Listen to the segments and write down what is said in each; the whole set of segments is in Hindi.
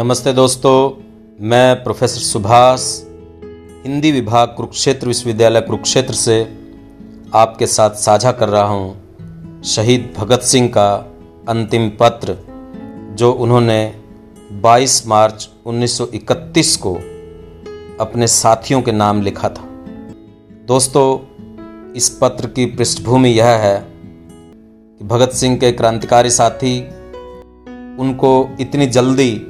नमस्ते दोस्तों, मैं प्रोफेसर सुभाष, हिंदी विभाग कुरुक्षेत्र विश्वविद्यालय कुरुक्षेत्र से आपके साथ साझा कर रहा हूँ शहीद भगत सिंह का अंतिम पत्र, जो उन्होंने 22 मार्च 1931 को अपने साथियों के नाम लिखा था। दोस्तों, इस पत्र की पृष्ठभूमि यह है कि भगत सिंह के क्रांतिकारी साथी, उनको इतनी जल्दी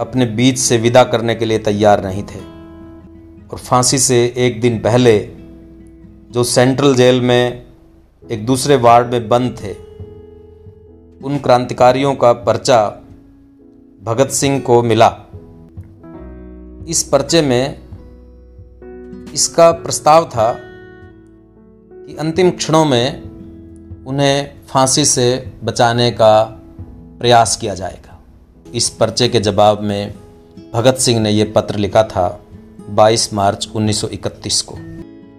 अपने बीच से विदा करने के लिए तैयार नहीं थे। और फांसी से एक दिन पहले, जो सेंट्रल जेल में एक दूसरे वार्ड में बंद थे, उन क्रांतिकारियों का पर्चा भगत सिंह को मिला। इस पर्चे में इसका प्रस्ताव था कि अंतिम क्षणों में उन्हें फांसी से बचाने का प्रयास किया जाएगा। इस पर्चे के जवाब में भगत सिंह ने यह पत्र लिखा था 22 मार्च 1931 को।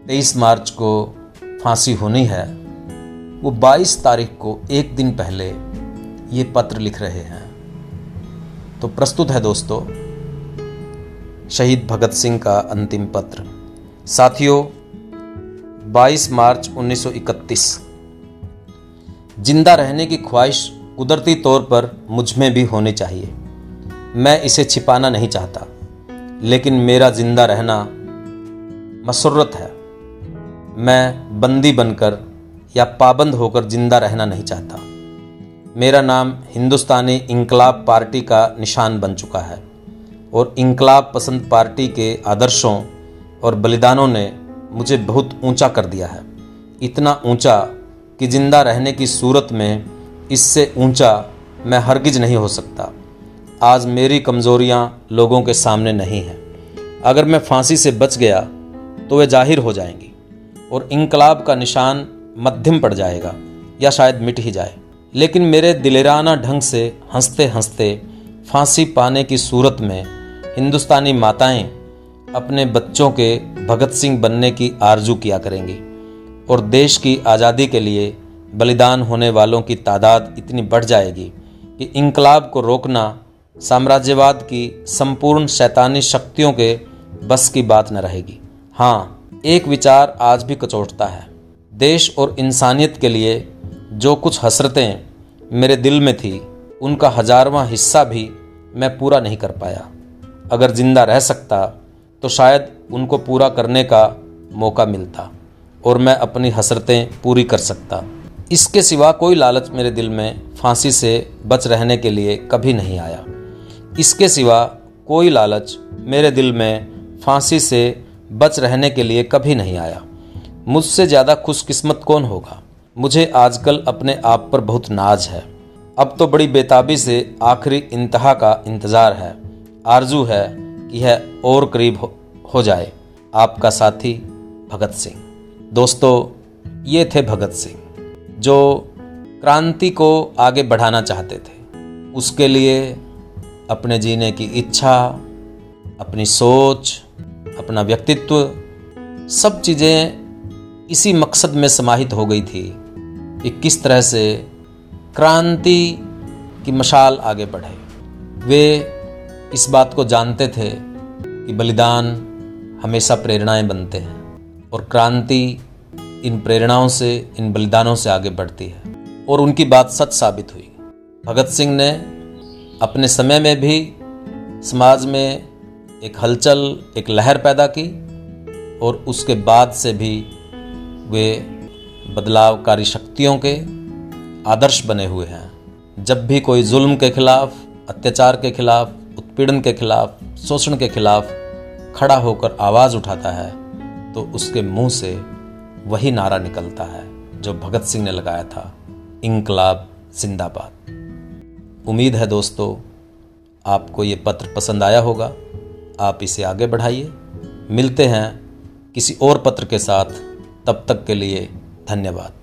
23 मार्च को फांसी होनी है। वो 22 तारीख को एक दिन पहले ये पत्र लिख रहे हैं। तो प्रस्तुत है दोस्तों, शहीद भगत सिंह का अंतिम पत्र। साथियों 22 मार्च 1931 ज़िंदा रहने की ख्वाहिश कुदरती तौर पर मुझमें भी होनी चाहिए। मैं इसे छिपाना नहीं चाहता, लेकिन मेरा ज़िंदा रहना मसरत है। मैं बंदी बनकर या पाबंद होकर ज़िंदा रहना नहीं चाहता। मेरा नाम हिंदुस्तानी इंकलाब पार्टी का निशान बन चुका है, और इंकलाब पसंद पार्टी के आदर्शों और बलिदानों ने मुझे बहुत ऊँचा कर दिया है। इतना ऊँचा कि ज़िंदा रहने की सूरत में इससे ऊँचा मैं हरगिज नहीं हो सकता। आज मेरी कमज़ोरियाँ लोगों के सामने नहीं हैं। अगर मैं फांसी से बच गया तो वे ज़ाहिर हो जाएँगी और इनकलाब का निशान मध्यम पड़ जाएगा या शायद मिट ही जाए। लेकिन मेरे दिलेराना ढंग से हँसते हँसते फांसी पाने की सूरत में हिंदुस्तानी माताएँ अपने बच्चों के भगत सिंह बनने की आरज़ू किया करेंगी और देश की आज़ादी के लिए बलिदान होने वालों की तादाद इतनी बढ़ जाएगी कि इंकलाब को रोकना, साम्राज्यवाद की संपूर्ण शैतानी शक्तियों के बस की बात न रहेगी। हाँ एक विचार आज भी कचोटता है। देश और इंसानियत के लिए जो कुछ हसरतें मेरे दिल में थी, उनका हजारवां हिस्सा भी मैं पूरा नहीं कर पाया। अगर ज़िंदा रह सकता तो शायद उनको पूरा करने का मौका मिलता और मैं अपनी हसरतें पूरी कर सकता। इसके सिवा कोई लालच मेरे दिल में फांसी से बच रहने के लिए कभी नहीं आया। इसके सिवा कोई लालच मेरे दिल में फांसी से बच रहने के लिए कभी नहीं आया। मुझसे ज़्यादा खुशकिस्मत कौन होगा? मुझे आजकल अपने आप पर बहुत नाज है। अब तो बड़ी बेताबी से आखिरी इंतहा का इंतज़ार है। आरज़ू है कि यह और करीब हो, जाए। आपका साथी भगत सिंह। दोस्तों ये थे भगत सिंह। जो क्रांति को आगे बढ़ाना चाहते थे, उसके लिए अपने जीने की इच्छा, अपनी सोच, अपना व्यक्तित्व, सब चीज़ें इसी मकसद में समाहित हो गई थी कि किस तरह से क्रांति की मशाल आगे बढ़े। वे इस बात को जानते थे कि बलिदान हमेशा प्रेरणाएँ बनते हैं और क्रांति इन प्रेरणाओं से, इन बलिदानों से आगे बढ़ती है और उनकी बात सच साबित हुई। भगत सिंह ने अपने समय में भी समाज में एक हलचल, एक लहर पैदा की और उसके बाद से भी वे बदलावकारी शक्तियों के आदर्श बने हुए हैं। जब भी कोई जुल्म के खिलाफ, अत्याचार के खिलाफ, उत्पीड़न के खिलाफ, शोषण के खिलाफ खड़ा होकर आवाज़ उठाता है तो उसके मुँह से वही नारा निकलता है जो भगत सिंह ने लगाया था, इंकलाब जिंदाबाद। उम्मीद है दोस्तों, आपको ये पत्र पसंद आया होगा। आप इसे आगे बढ़ाइए। मिलते हैं किसी और पत्र के साथ। तब तक के लिए धन्यवाद।